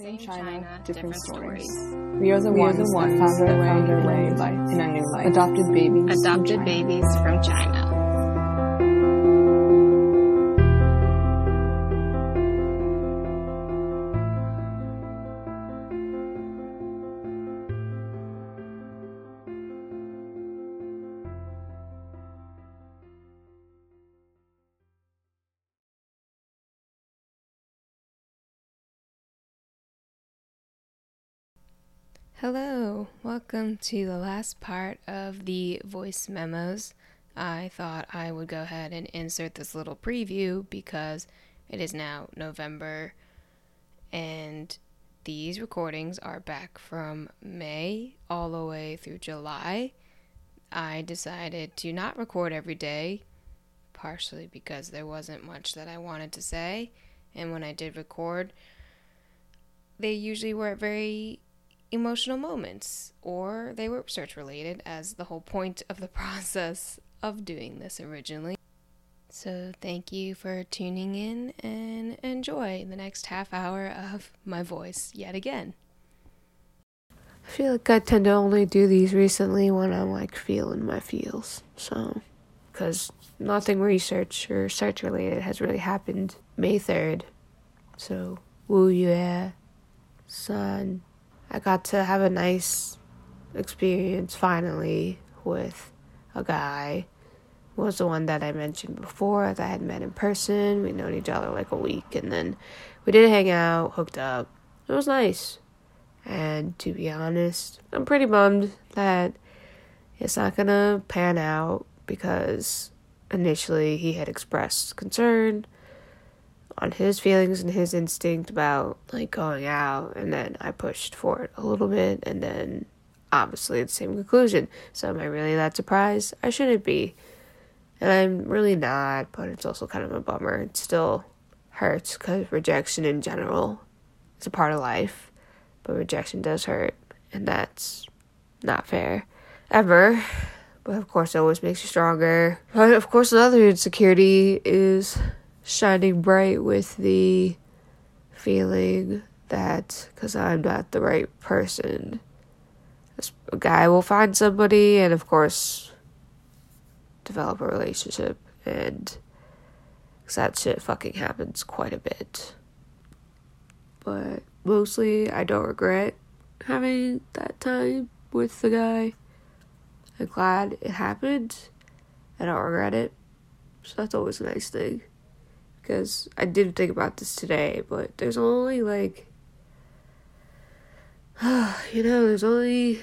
Same China, different, stories. We are the We are ones, the ones that found our way, way in a new life. Adopted babies. Adopted China. babies from China. Welcome to the last part of the voice memos. I thought I would go ahead and insert this little preview because it is now November and these recordings are back from May all the way through July. I decided to not record every day, partially because there wasn't much that I wanted to say, and when I did record, they usually weren't very emotional moments, or they were research related, as the whole point of the process of doing this originally. So, thank you for tuning in and enjoy the next half hour of my voice yet again. I feel like I tend to only do these recently when I'm like feeling my feels. So, because nothing research or search related has really happened May 3rd. So, Wu Yue Sun. I got to have a nice experience finally with a guy. Was the one that I mentioned before that I had met in person. We'd known each other like a week and then we did hang out, hooked up. It was nice. And to be honest, I'm pretty bummed that it's not gonna pan out because initially he had expressed concern on his feelings and his instinct about like going out, and then I pushed for it a little bit, and then obviously the same conclusion. So am I really that surprised? I shouldn't be. And I'm really not, but it's also kind of a bummer. It still hurts because rejection in general is a part of life but rejection does hurt, and that's not fair ever. But of course, it always makes you stronger. But of course, another insecurity is shining bright with the feeling that because I'm not the right person, this guy will find somebody, and of course, develop a relationship, and 'cause that shit fucking happens quite a bit. But mostly I don't regret having that time with the guy. I'm glad it happened. I don't regret it. So that's always a nice thing. Because I did think about this today, but there's only like. you know, there's only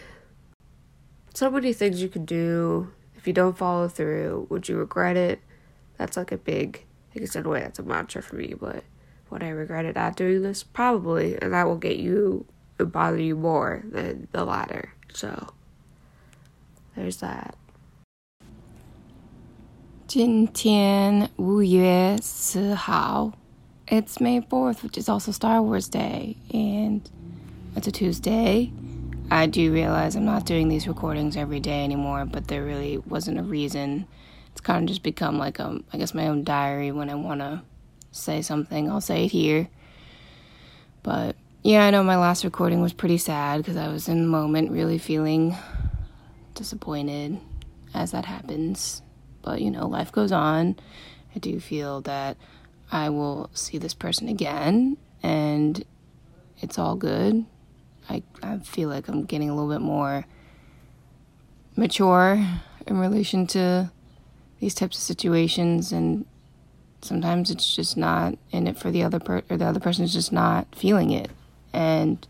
so many things you can do. If you don't follow through, would you regret it? That's like a big, I guess in a way that's a mantra for me, but would I regret it not doing this? Probably, and that will get you and bother you more than the latter. So, there's that. 今天五月四号. It's May 4th, which is also Star Wars Day, and it's a Tuesday. I do realize I'm not doing these recordings every day anymore, but there really wasn't a reason. It's kind of just become like a, I guess, my own diary when I want to say something, I'll say it here. But yeah, I know my last recording was pretty sad because I was in the moment really feeling disappointed as that happens. but you know, life goes on. I do feel that I will see this person again and it's all good. I, I feel like I'm getting a little bit more mature in relation to these types of situations and sometimes it's just not in it for the other per or the other person is just not feeling it and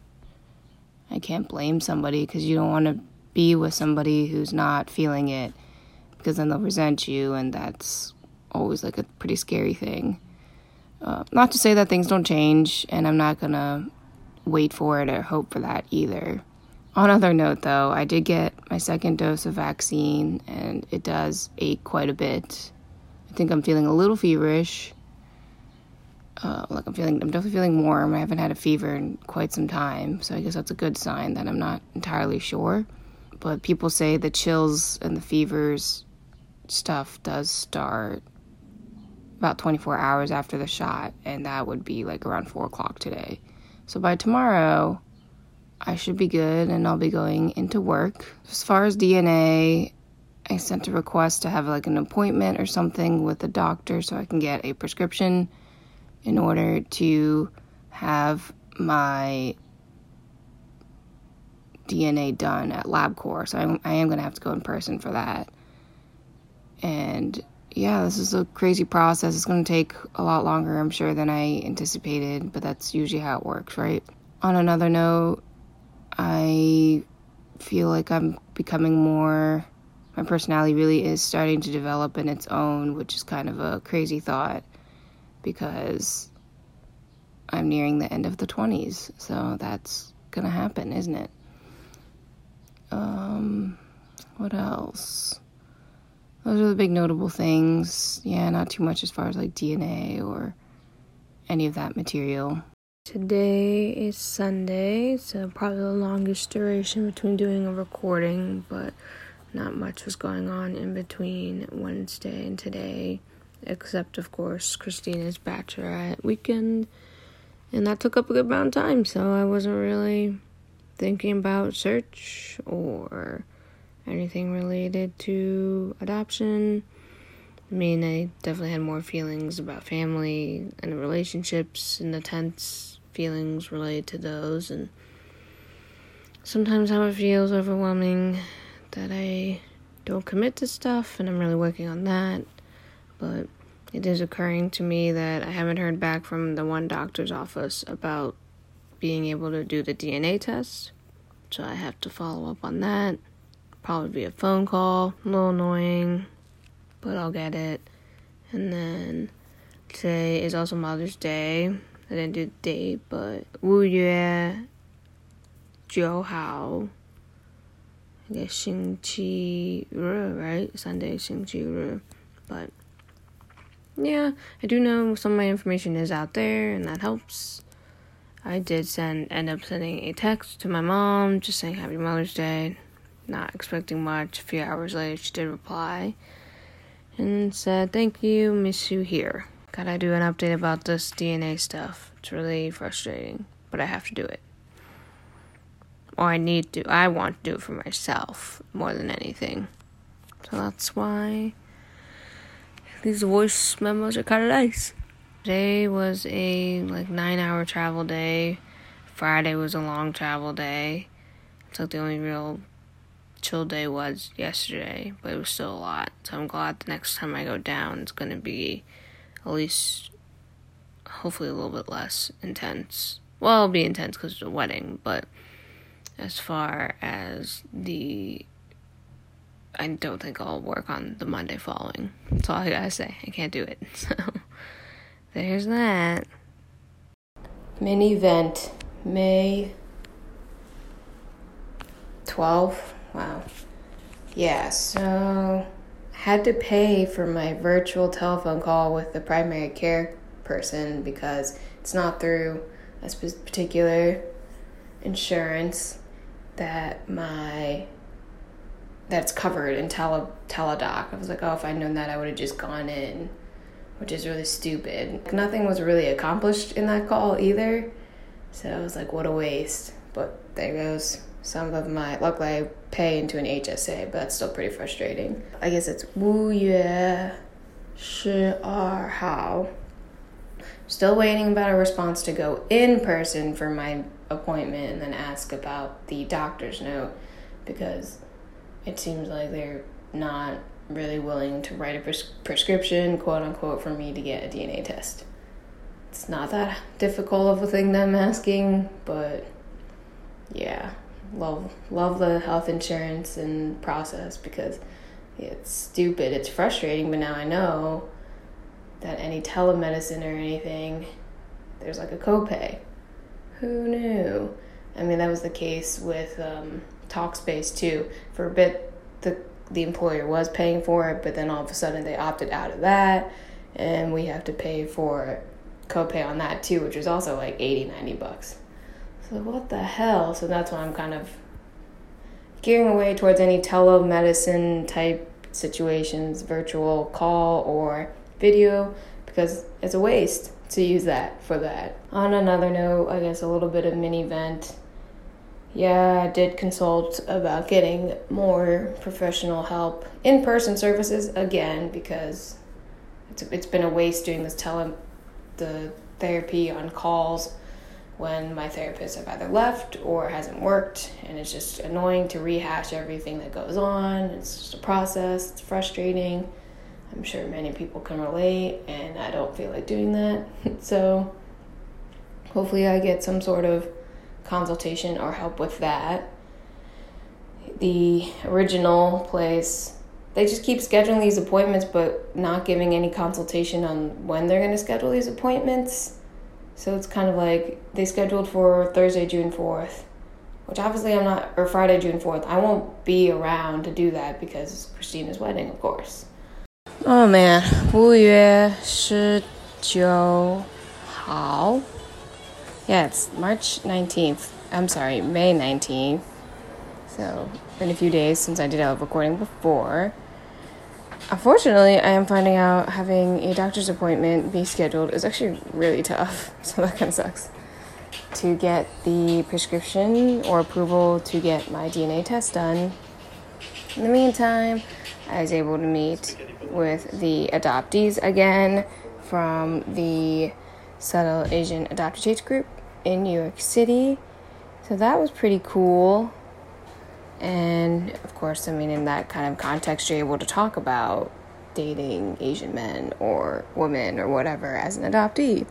i can't blame somebody because you don't want to be with somebody who's not feeling it because then they'll resent you and that's always like a pretty scary thing uh, not to say that things don't change and i'm not gonna wait for it or hope for that either on another note though i did get my second dose of vaccine and it does ache quite a bit I think I'm feeling a little feverish. Uh, like I'm feeling, I'm definitely feeling warm. I haven't had a fever in quite some time, so I guess that's a good sign that I'm not entirely sure. But people say the chills and the fevers stuff does start about 24 hours after the shot, and that would be like around four o'clock today. So by tomorrow, I should be good and I'll be going into work. As far as DNA, I sent a request to have like an appointment or something with a doctor so I can get a prescription in order to have my DNA done at LabCorp. So I'm, I am going to have to go in person for that. And yeah, this is a crazy process. It's going to take a lot longer, I'm sure, than I anticipated, but that's usually how it works, right? On another note, I feel like I'm becoming more, my personality really is starting to develop in its own, which is kind of a crazy thought because I'm nearing the end of the 20s. So that's going to happen, isn't it? Um, what else? Those are the big notable things. Yeah, not too much as far as like DNA or any of that material. Today is Sunday, so probably the longest duration between doing a recording, but not much was going on in between Wednesday and today, except, of course, Christina's bachelorette weekend. And that took up a good amount of time, so I wasn't really thinking about search or anything related to adoption. I mean, I definitely had more feelings about family and relationships and the tense feelings related to those. And sometimes how it feels overwhelming that I don't commit to stuff, and I'm really working on that. But it is occurring to me that I haven't heard back from the one doctor's office about being able to do the DNA test. So I have to follow up on that probably be a phone call, a little annoying, but I'll get it. And then today is also Mother's Day. I didn't do the date, but Wu Yue, Zhou Hao, I guess Xing Qi Ru, right? Sunday, Xing Qi Ru. But yeah, I do know some of my information is out there, and that helps. I did send end up sending a text to my mom just saying Happy Mother's Day not expecting much. A few hours later, she did reply and said, Thank you, miss you here. Gotta do an update about this DNA stuff. It's really frustrating, but I have to do it. Or I need to. I want to do it for myself more than anything. So that's why these voice memos are kind of nice. Today was a like nine hour travel day. Friday was a long travel day. It's like the only real chill day was yesterday, but it was still a lot. So I'm glad the next time I go down, it's going to be at least, hopefully, a little bit less intense. Well, it'll be intense because it's a wedding, but as far as the. I don't think I'll work on the Monday following. That's all I gotta say. I can't do it. So, there's that. Mini event, May 12th Wow. Yeah, so I had to pay for my virtual telephone call with the primary care person because it's not through a particular insurance that my that's covered in tele Teladoc. I was like, oh, if I'd known that, I would have just gone in, which is really stupid. Nothing was really accomplished in that call either, so I was like, what a waste. But there goes some of my luckily I pay into an HSA, but that's still pretty frustrating. I guess it's Wu Yue Shi Er Hao. Still waiting about a response to go in person for my appointment and then ask about the doctor's note because it seems like they're not really willing to write a pres- prescription, quote unquote, for me to get a DNA test. It's not that difficult of a thing that I'm asking, but yeah, love love the health insurance and process because it's stupid. It's frustrating, but now I know that any telemedicine or anything, there's like a copay. Who knew? I mean, that was the case with um, Talkspace too. For a bit, the the employer was paying for it, but then all of a sudden they opted out of that, and we have to pay for copay on that too, which is also like 80, 90 bucks. So what the hell? So that's why I'm kind of gearing away towards any telemedicine type situations, virtual call or video, because it's a waste to use that for that. On another note, I guess a little bit of mini vent. Yeah, I did consult about getting more professional help, in person services again, because it's, it's been a waste doing this tele the therapy on calls when my therapist have either left or hasn't worked and it's just annoying to rehash everything that goes on. It's just a process. It's frustrating. I'm sure many people can relate and i don't feel like doing that. So hopefully i get some sort of consultation or help with that. The original place they just keep scheduling these appointments but not giving any consultation on when they're going to schedule these appointments so it's kind of like they scheduled for Thursday, June 4th, which obviously I'm not, or Friday, June 4th. I won't be around to do that because it's Christina's wedding, of course. Oh man, 五月十九号. Yeah, it's March 19th. I'm sorry, May 19th. So, been a few days since I did a recording before. Unfortunately, I am finding out having a doctor's appointment be scheduled is actually really tough, so that kind of sucks. To get the prescription or approval to get my DNA test done. In the meantime, I was able to meet with the adoptees again from the Subtle Asian Adoptees group in New York City. So that was pretty cool. And of course, I mean, in that kind of context, you're able to talk about dating Asian men or women or whatever as an adoptee.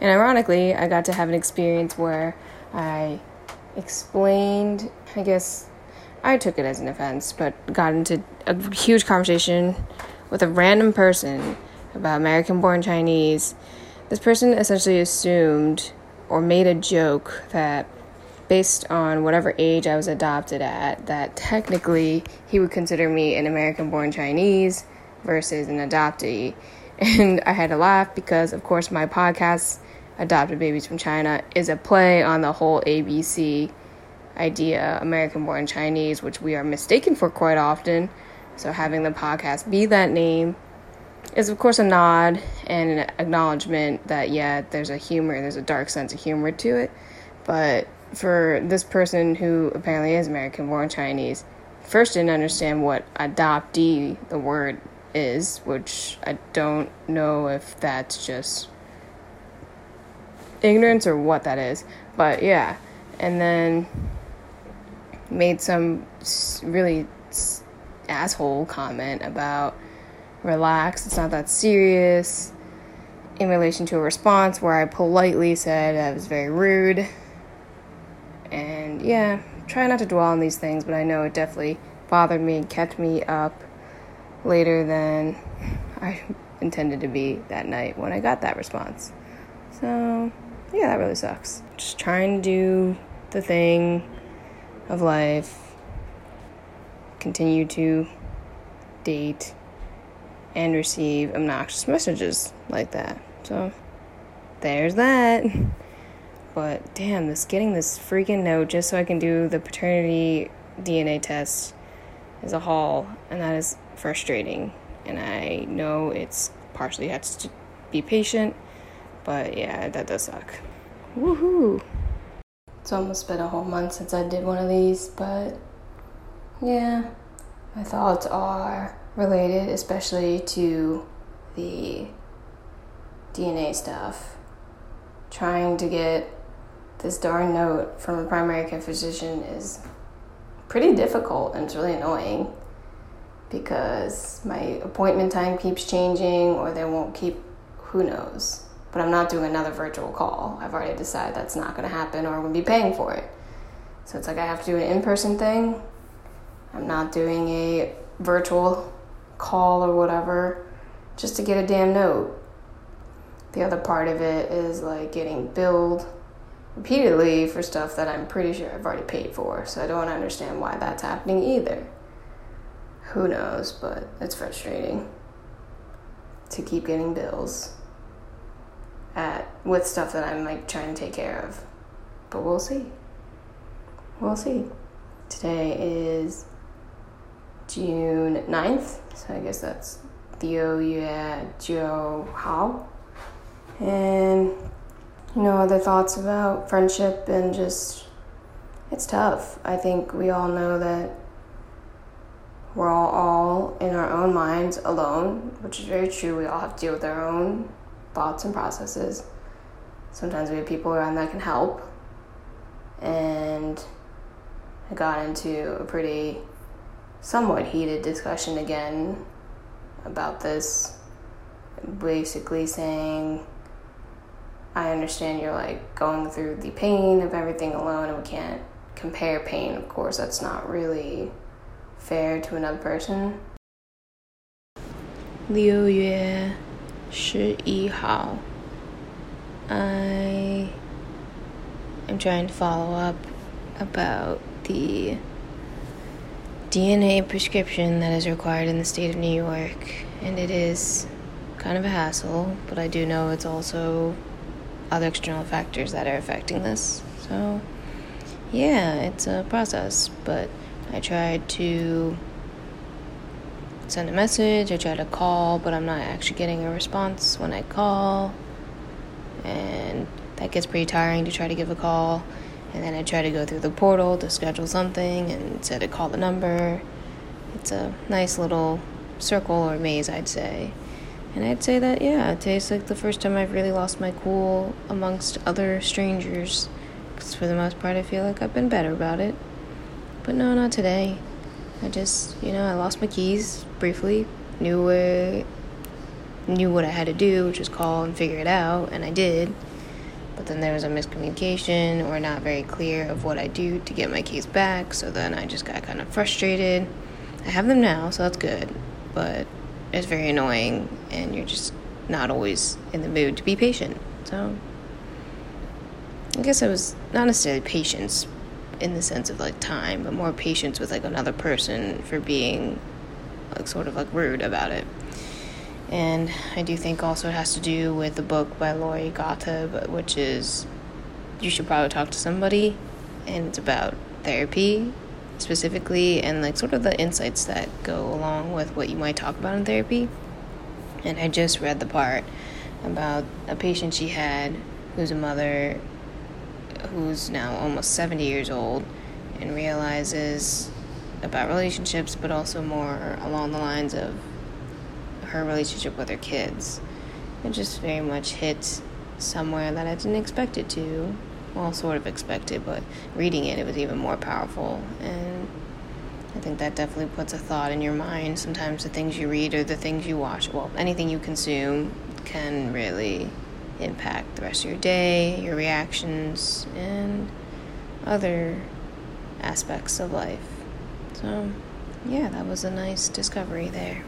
And ironically, I got to have an experience where I explained, I guess I took it as an offense, but got into a huge conversation with a random person about American born Chinese. This person essentially assumed or made a joke that based on whatever age I was adopted at, that technically he would consider me an American born Chinese versus an adoptee. And I had to laugh because, of course, my podcast, Adopted Babies from China, is a play on the whole ABC idea, American born Chinese, which we are mistaken for quite often. So having the podcast be that name is, of course, a nod and an acknowledgement that, yeah, there's a humor, there's a dark sense of humor to it. But for this person who apparently is American born Chinese, first didn't understand what adoptee, the word is, which I don't know if that's just ignorance or what that is. But yeah, and then made some really asshole comment about relax, it's not that serious in relation to a response where I politely said I was very rude. And yeah, try not to dwell on these things, but I know it definitely bothered me and kept me up later than I intended to be that night when I got that response. So, yeah, that really sucks. Just trying to do the thing of life, continue to date and receive obnoxious messages like that. So, there's that. But damn, this getting this freaking note just so I can do the paternity DNA test is a haul, and that is frustrating. And I know it's partially has to be patient, but yeah, that does suck. Woohoo! It's almost been a whole month since I did one of these, but yeah, my thoughts are related, especially to the DNA stuff. Trying to get this darn note from a primary care physician is pretty difficult and it's really annoying because my appointment time keeps changing or they won't keep who knows? But i'm not doing another virtual call. I've already decided that's not going to happen or i'm going to be paying for it. So it's like i have to do an in-person thing. I'm not doing a virtual call or whatever just to get a damn note. The other part of it is like getting billed repeatedly for stuff that i'm pretty sure i've already paid for so i don't understand why that's happening either who knows, but it's frustrating to keep getting bills at with stuff that I'm like trying to take care of. But we'll see. We'll see. Today is June 9th, so I guess that's Theo Yue Jiu Hao. And, you know, other thoughts about friendship and just, it's tough. I think we all know that we're all, all in our own minds alone, which is very true. We all have to deal with our own thoughts and processes. Sometimes we have people around that can help. And I got into a pretty somewhat heated discussion again about this. Basically saying, I understand you're like going through the pain of everything alone and we can't compare pain. Of course, that's not really fair to another person. 六月十一号 I am trying to follow up about the DNA prescription that is required in the state of New York, and it is kind of a hassle, but I do know it's also other external factors that are affecting this. So, yeah, it's a process, but I tried to send a message, I tried to call, but I'm not actually getting a response when I call. And that gets pretty tiring to try to give a call. And then I try to go through the portal to schedule something and said to call the number. It's a nice little circle or maze, I'd say. And I'd say that, yeah, today's like the first time I've really lost my cool amongst other strangers. Because for the most part, I feel like I've been better about it. But no, not today. I just, you know, I lost my keys briefly, knew where, knew what I had to do, which was call and figure it out, and I did. But then there was a miscommunication or not very clear of what I do to get my keys back, so then I just got kind of frustrated. I have them now, so that's good, but it's very annoying, and you're just not always in the mood to be patient. So I guess I was not necessarily patience in the sense of like time, but more patience with like another person for being like sort of like rude about it. And I do think also it has to do with the book by Lori Gottlieb, which is You Should Probably Talk to Somebody. And it's about therapy specifically and like sort of the insights that go along with what you might talk about in therapy. And I just read the part about a patient she had who's a mother who's now almost 70 years old and realizes about relationships, but also more along the lines of her relationship with her kids. It just very much hit somewhere that I didn't expect it to. Well, sort of expected, but reading it, it was even more powerful. And I think that definitely puts a thought in your mind. Sometimes the things you read or the things you watch, well, anything you consume can really impact the rest of your day, your reactions, and other aspects of life. So, yeah, that was a nice discovery there.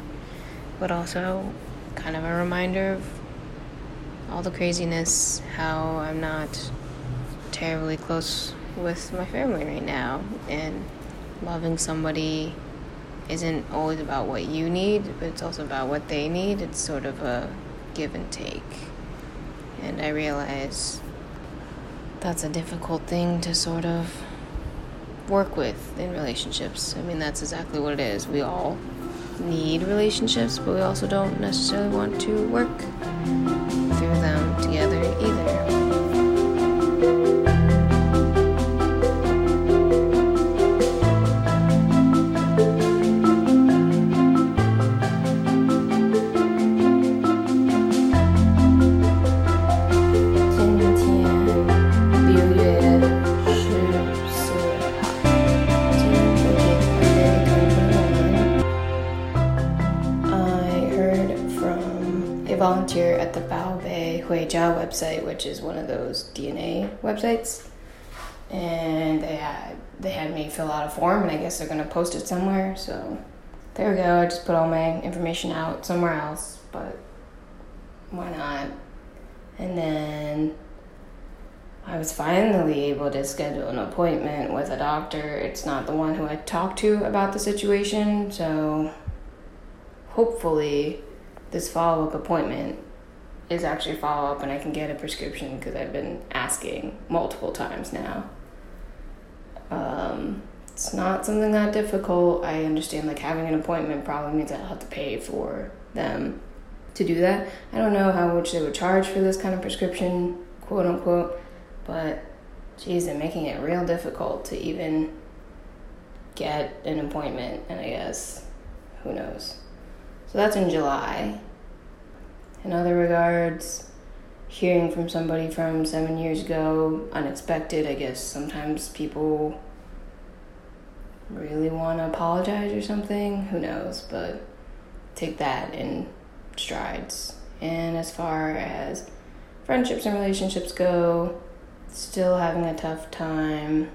But also, kind of a reminder of all the craziness, how I'm not terribly close with my family right now, and loving somebody isn't always about what you need, but it's also about what they need. It's sort of a give and take. And I realize that's a difficult thing to sort of work with in relationships. I mean, that's exactly what it is. We all need relationships, but we also don't necessarily want to work Huijia website, which is one of those DNA websites. And they had they had me fill out a form, and I guess they're gonna post it somewhere. So there we go. I just put all my information out somewhere else, but why not? And then I was finally able to schedule an appointment with a doctor. It's not the one who I talked to about the situation, so hopefully this follow up appointment is actually follow up and I can get a prescription because I've been asking multiple times now. Um, it's not something that difficult. I understand like having an appointment probably means I'll have to pay for them to do that. I don't know how much they would charge for this kind of prescription, quote unquote, but geez, they're making it real difficult to even get an appointment, and I guess who knows. So that's in July. In other regards, hearing from somebody from seven years ago, unexpected, I guess sometimes people really want to apologize or something. Who knows? But take that in strides. And as far as friendships and relationships go, still having a tough time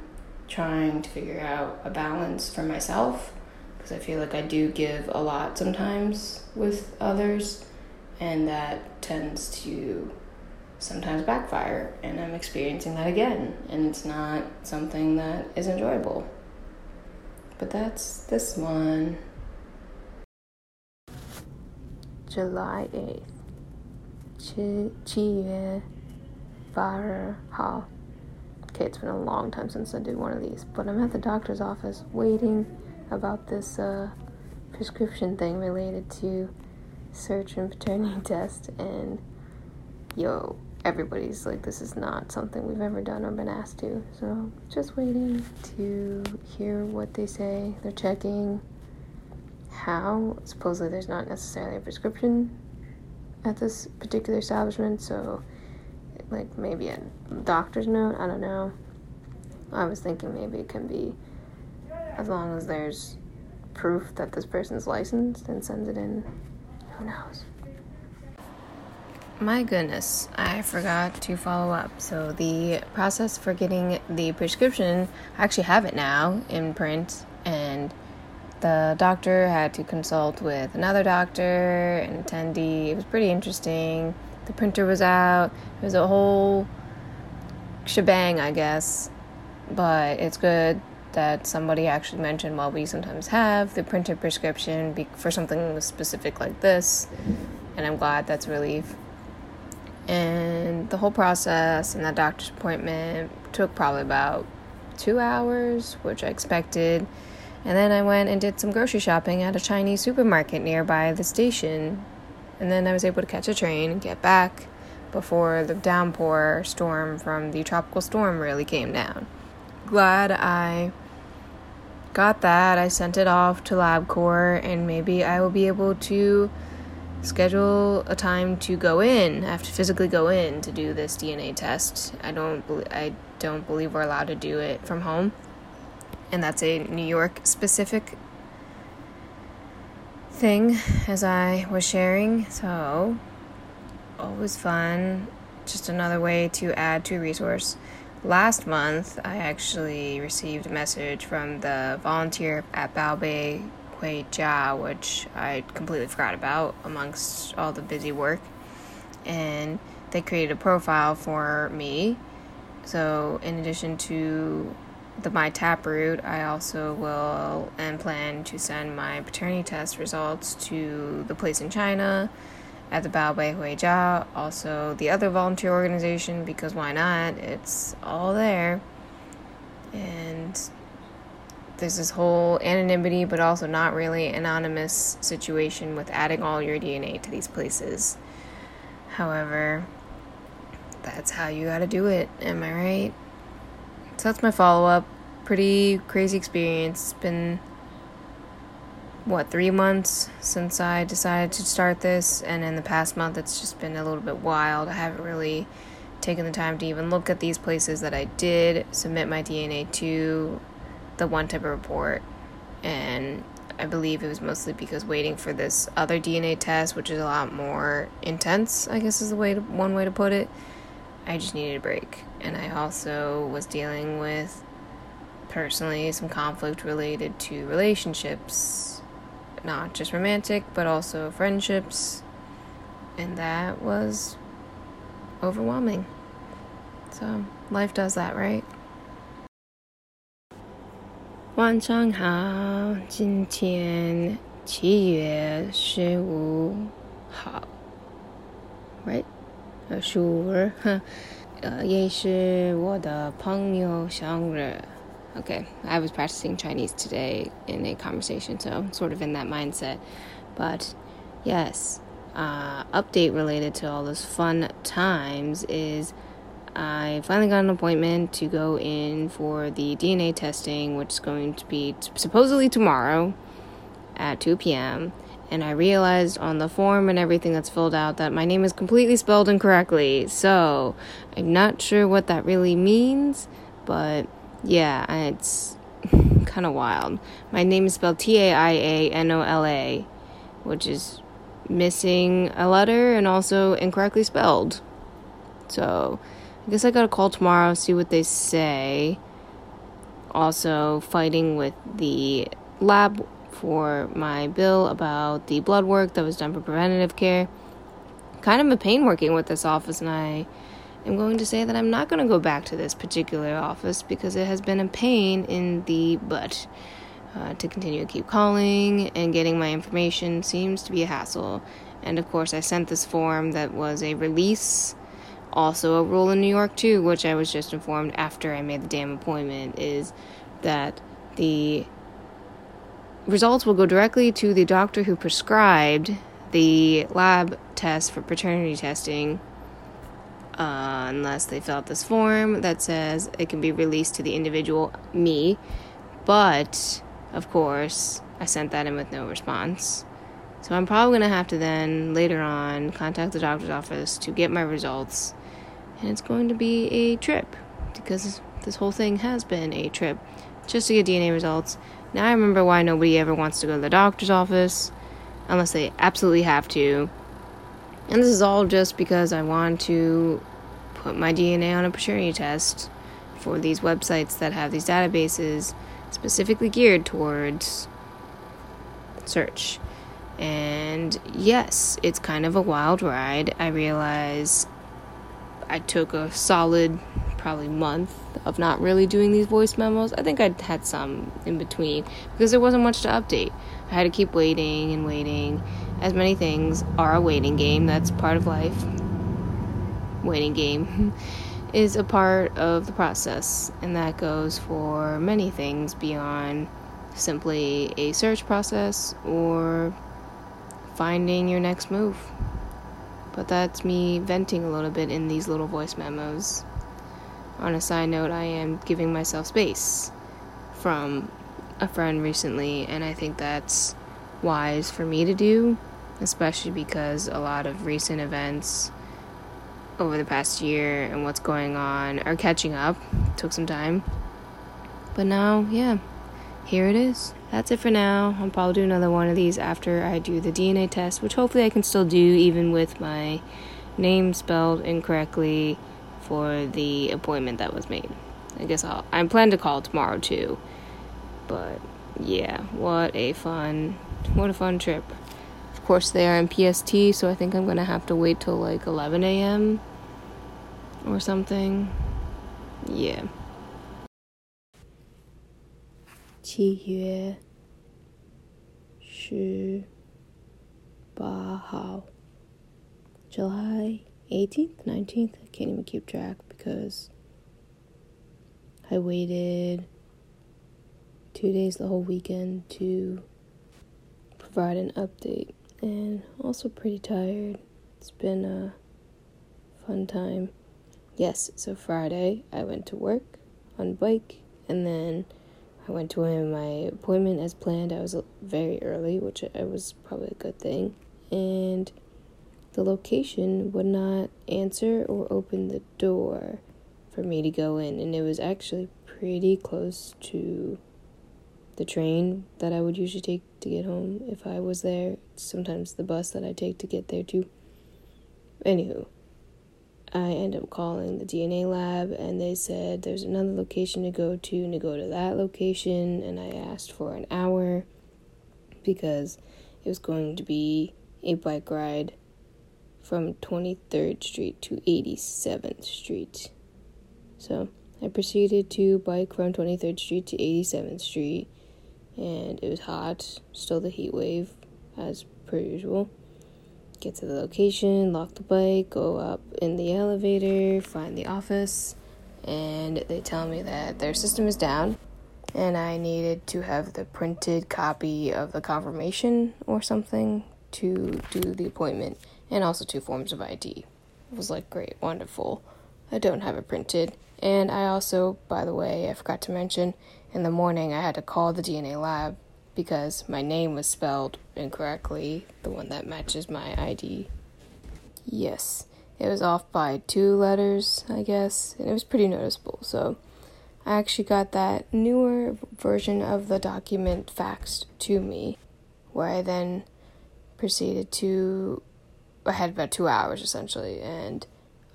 trying to figure out a balance for myself because I feel like I do give a lot sometimes with others, and that tends to sometimes backfire, and I'm experiencing that again, and it's not something that is enjoyable. But that's this one. July 8th. 七七月八号. Okay, it's been a long time since I did one of these, but I'm at the doctor's office waiting about this uh, prescription thing related to search and paternity test, and yo, everybody's like, this is not something we've ever done or been asked to. So just waiting to hear what they say. They're checking how. Supposedly, there's not necessarily a prescription at this particular establishment, so like maybe a doctor's note. I don't know. I was thinking maybe it can be as long as there's proof that this person's licensed and sends it in. Who knows? My goodness, I forgot to follow up. So, the process for getting the prescription, I actually have it now in print, and the doctor had to consult with another doctor, an attendee. It was pretty interesting. The printer was out, it was a whole shebang, I guess. But it's good that somebody actually mentioned, well, we sometimes have the printed prescription for something specific like this, and I'm glad that's relief and the whole process and that doctor's appointment took probably about two hours, which I expected. And then I went and did some grocery shopping at a Chinese supermarket nearby the station. And then I was able to catch a train and get back before the downpour storm from the tropical storm really came down. Glad I got that. I sent it off to LabCorp, and maybe I will be able to schedule a time to go in. I have to physically go in to do this DNA test. I don't I don't believe we're allowed to do it from home. And that's a New York specific thing as I was sharing. So always fun. Just another way to add to a resource. Last month, I actually received a message from the volunteer at Baobei Hui Jia, which I completely forgot about amongst all the busy work. And they created a profile for me. So, in addition to the My Taproot, I also will and plan to send my paternity test results to the place in China at the Baobei Huijia, also the other volunteer organization, because why not? It's all there. And there's this whole anonymity but also not really anonymous situation with adding all your DNA to these places. However, that's how you gotta do it, am I right? So that's my follow up. Pretty crazy experience. It's been, what, three months since I decided to start this, and in the past month it's just been a little bit wild. I haven't really taken the time to even look at these places that I did submit my DNA to the one type of report, and I believe it was mostly because waiting for this other DNA test, which is a lot more intense, I guess is the way to, one way to put it. I just needed a break, and I also was dealing with personally some conflict related to relationships, not just romantic, but also friendships, and that was overwhelming. So, life does that, right? 晚上好，今天七月十五号，right？呃，十五日，呃，也是我的朋友生日。 Okay, I was practicing Chinese today in a conversation, so I'm sort of in that mindset. But yes, uh, update related to all those fun times is I finally got an appointment to go in for the DNA testing, which is going to be t- supposedly tomorrow at 2 p.m. And I realized on the form and everything that's filled out that my name is completely spelled incorrectly. So I'm not sure what that really means, but yeah, it's kind of wild. My name is spelled T A I A N O L A, which is missing a letter and also incorrectly spelled. So I guess I gotta call tomorrow, see what they say. Also, fighting with the lab for my bill about the blood work that was done for preventative care. Kind of a pain working with this office, and I am going to say that I'm not going to go back to this particular office because it has been a pain in the butt. Uh, to continue to keep calling and getting my information seems to be a hassle. And of course, I sent this form that was a release also a rule in New York too, which I was just informed after I made the damn appointment, is that the results will go directly to the doctor who prescribed the lab test for paternity testing. Uh, unless they fill out this form that says it can be released to the individual, me. But, of course, I sent that in with no response. So I'm probably going to have to then later on contact the doctor's office to get my results and it's going to be a trip because this whole thing has been a trip just to get DNA results. Now I remember why nobody ever wants to go to the doctor's office unless they absolutely have to. And this is all just because I want to put my DNA on a paternity test for these websites that have these databases specifically geared towards search. And yes, it's kind of a wild ride. I realize I took a solid probably month of not really doing these voice memos. I think I had some in between because there wasn't much to update. I had to keep waiting and waiting. As many things are a waiting game, that's part of life. Waiting game is a part of the process, and that goes for many things beyond simply a search process or finding your next move. But that's me venting a little bit in these little voice memos. On a side note, I am giving myself space from a friend recently, and I think that's wise for me to do, especially because a lot of recent events over the past year and what's going on are catching up. Took some time. But now, yeah, here it is that's it for now. I'll probably do another one of these after I do the DNA test, which hopefully I can still do even with my name spelled incorrectly for the appointment that was made. I guess I'll I plan to call tomorrow too. But yeah, what a fun what a fun trip Of course they are in PST, so I think I'm gonna have to wait till like eleven AM or something. Yeah. 七月十八号, July 18th, 19th. I can't even keep track because I waited two days the whole weekend to provide an update and also pretty tired. It's been a fun time. Yes, so Friday I went to work on bike and then I went to my appointment as planned. I was very early, which I was probably a good thing. And the location would not answer or open the door for me to go in. And it was actually pretty close to the train that I would usually take to get home if I was there. Sometimes the bus that I take to get there too. Anywho, I end up calling the DNA lab and they said there's another location to go to and to go to that location and I asked for an hour because it was going to be a bike ride from 23rd Street to 87th Street. So I proceeded to bike from 23rd Street to 87th Street and it was hot, still the heat wave as per usual get to the location, lock the bike, go up in the elevator, find the office, and they tell me that their system is down and I needed to have the printed copy of the confirmation or something to do the appointment and also two forms of ID. It was like, great, wonderful. I don't have it printed. And I also, by the way, I forgot to mention, in the morning I had to call the DNA lab because my name was spelled incorrectly, the one that matches my ID. Yes, it was off by two letters, I guess, and it was pretty noticeable. So I actually got that newer version of the document faxed to me, where I then proceeded to. I had about two hours essentially, and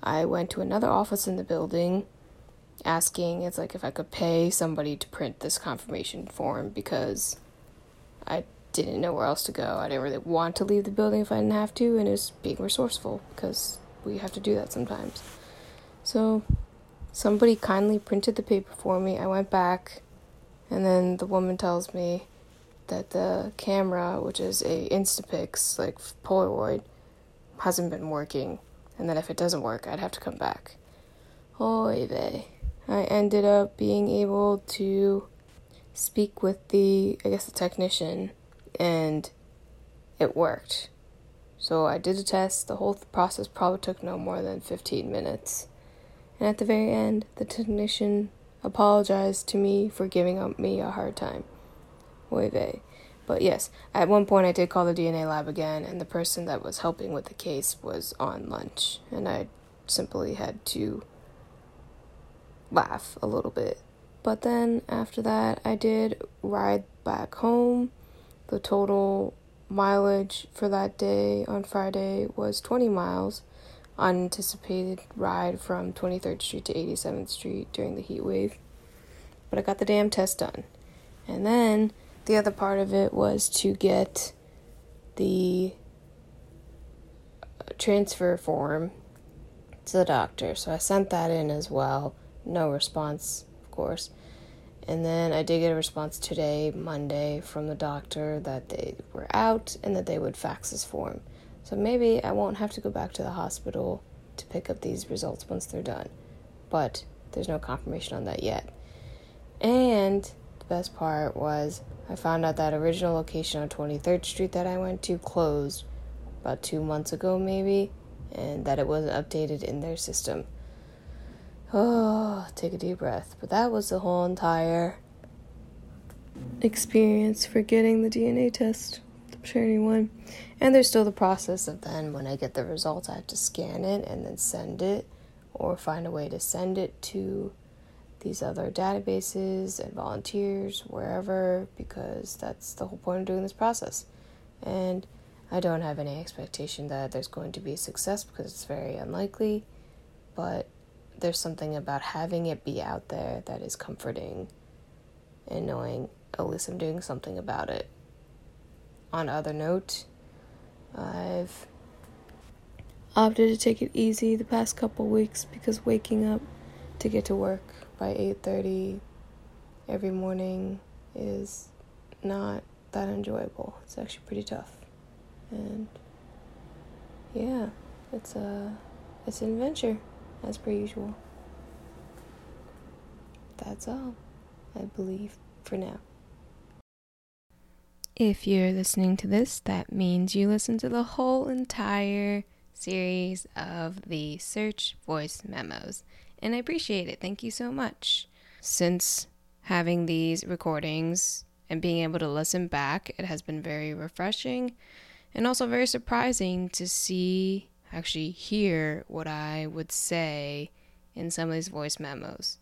I went to another office in the building asking it's like if I could pay somebody to print this confirmation form because I didn't know where else to go. I didn't really want to leave the building if I didn't have to, and it's being resourceful because we have to do that sometimes. So Somebody kindly printed the paper for me. I went back, and then the woman tells me that the camera, which is a Instapix, like Polaroid, hasn't been working, and that if it doesn't work, I'd have to come back. Oy vey. I ended up being able to speak with the, I guess, the technician, and it worked. So I did a test. The whole process probably took no more than 15 minutes. And at the very end, the technician apologized to me for giving me a hard time. Oy vey. But yes, at one point I did call the DNA lab again, and the person that was helping with the case was on lunch, and I simply had to laugh a little bit. But then after that, I did ride back home. The total mileage for that day on Friday was 20 miles unanticipated ride from 23rd Street to 87th Street during the heat wave. But I got the damn test done. And then the other part of it was to get the uh, transfer form to the doctor. So I sent that in as well. No response, of course. And then I did get a response today, Monday, from the doctor that they were out and that they would fax this form. So maybe I won't have to go back to the hospital to pick up these results once they're done. But there's no confirmation on that yet. And the best part was I found out that original location on 23rd Street that I went to closed about two months ago, maybe, and that it wasn't updated in their system. Oh, take a deep breath. But that was the whole entire experience for getting the DNA test sure one. And there's still the process of then when I get the results, I have to scan it and then send it or find a way to send it to these other databases and volunteers, wherever, because that's the whole point of doing this process. And I don't have any expectation that there's going to be success because it's very unlikely, but there's something about having it be out there that is comforting and knowing oh, at least I'm doing something about it on other note, I've opted to take it easy the past couple weeks because waking up to get to work by 8:30 every morning is not that enjoyable. It's actually pretty tough. And yeah, it's a it's an adventure as per usual. That's all, I believe, for now. If you're listening to this, that means you listened to the whole entire series of the Search Voice Memos. And I appreciate it. Thank you so much. Since having these recordings and being able to listen back, it has been very refreshing and also very surprising to see, actually hear what I would say in some of these voice memos.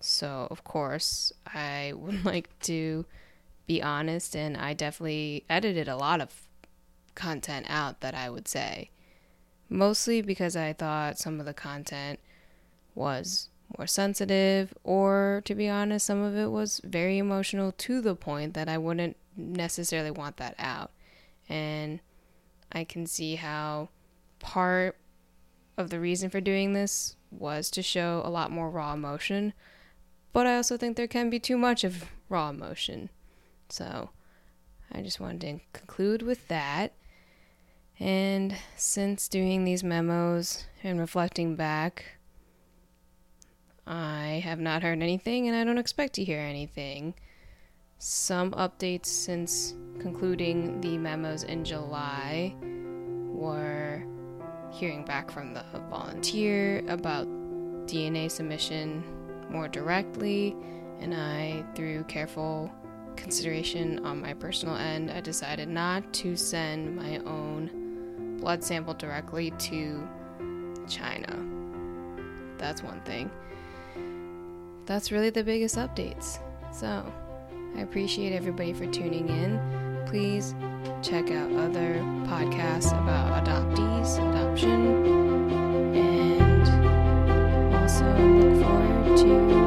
So, of course, I would like to be honest, and I definitely edited a lot of content out that I would say. Mostly because I thought some of the content was more sensitive, or to be honest, some of it was very emotional to the point that I wouldn't necessarily want that out. And I can see how part of the reason for doing this was to show a lot more raw emotion, but I also think there can be too much of raw emotion. So I just wanted to conclude with that. And since doing these memos and reflecting back, I have not heard anything and I don't expect to hear anything. some updates since concluding the memos in July were hearing back from the volunteer about DNA submission more directly, and I, through careful consideration on my personal end, I decided not to send my own blood sample directly to China. That's one thing. That's really the biggest updates. So, I appreciate everybody for tuning in please check out other podcasts about adoptees, adoption, and also look forward to.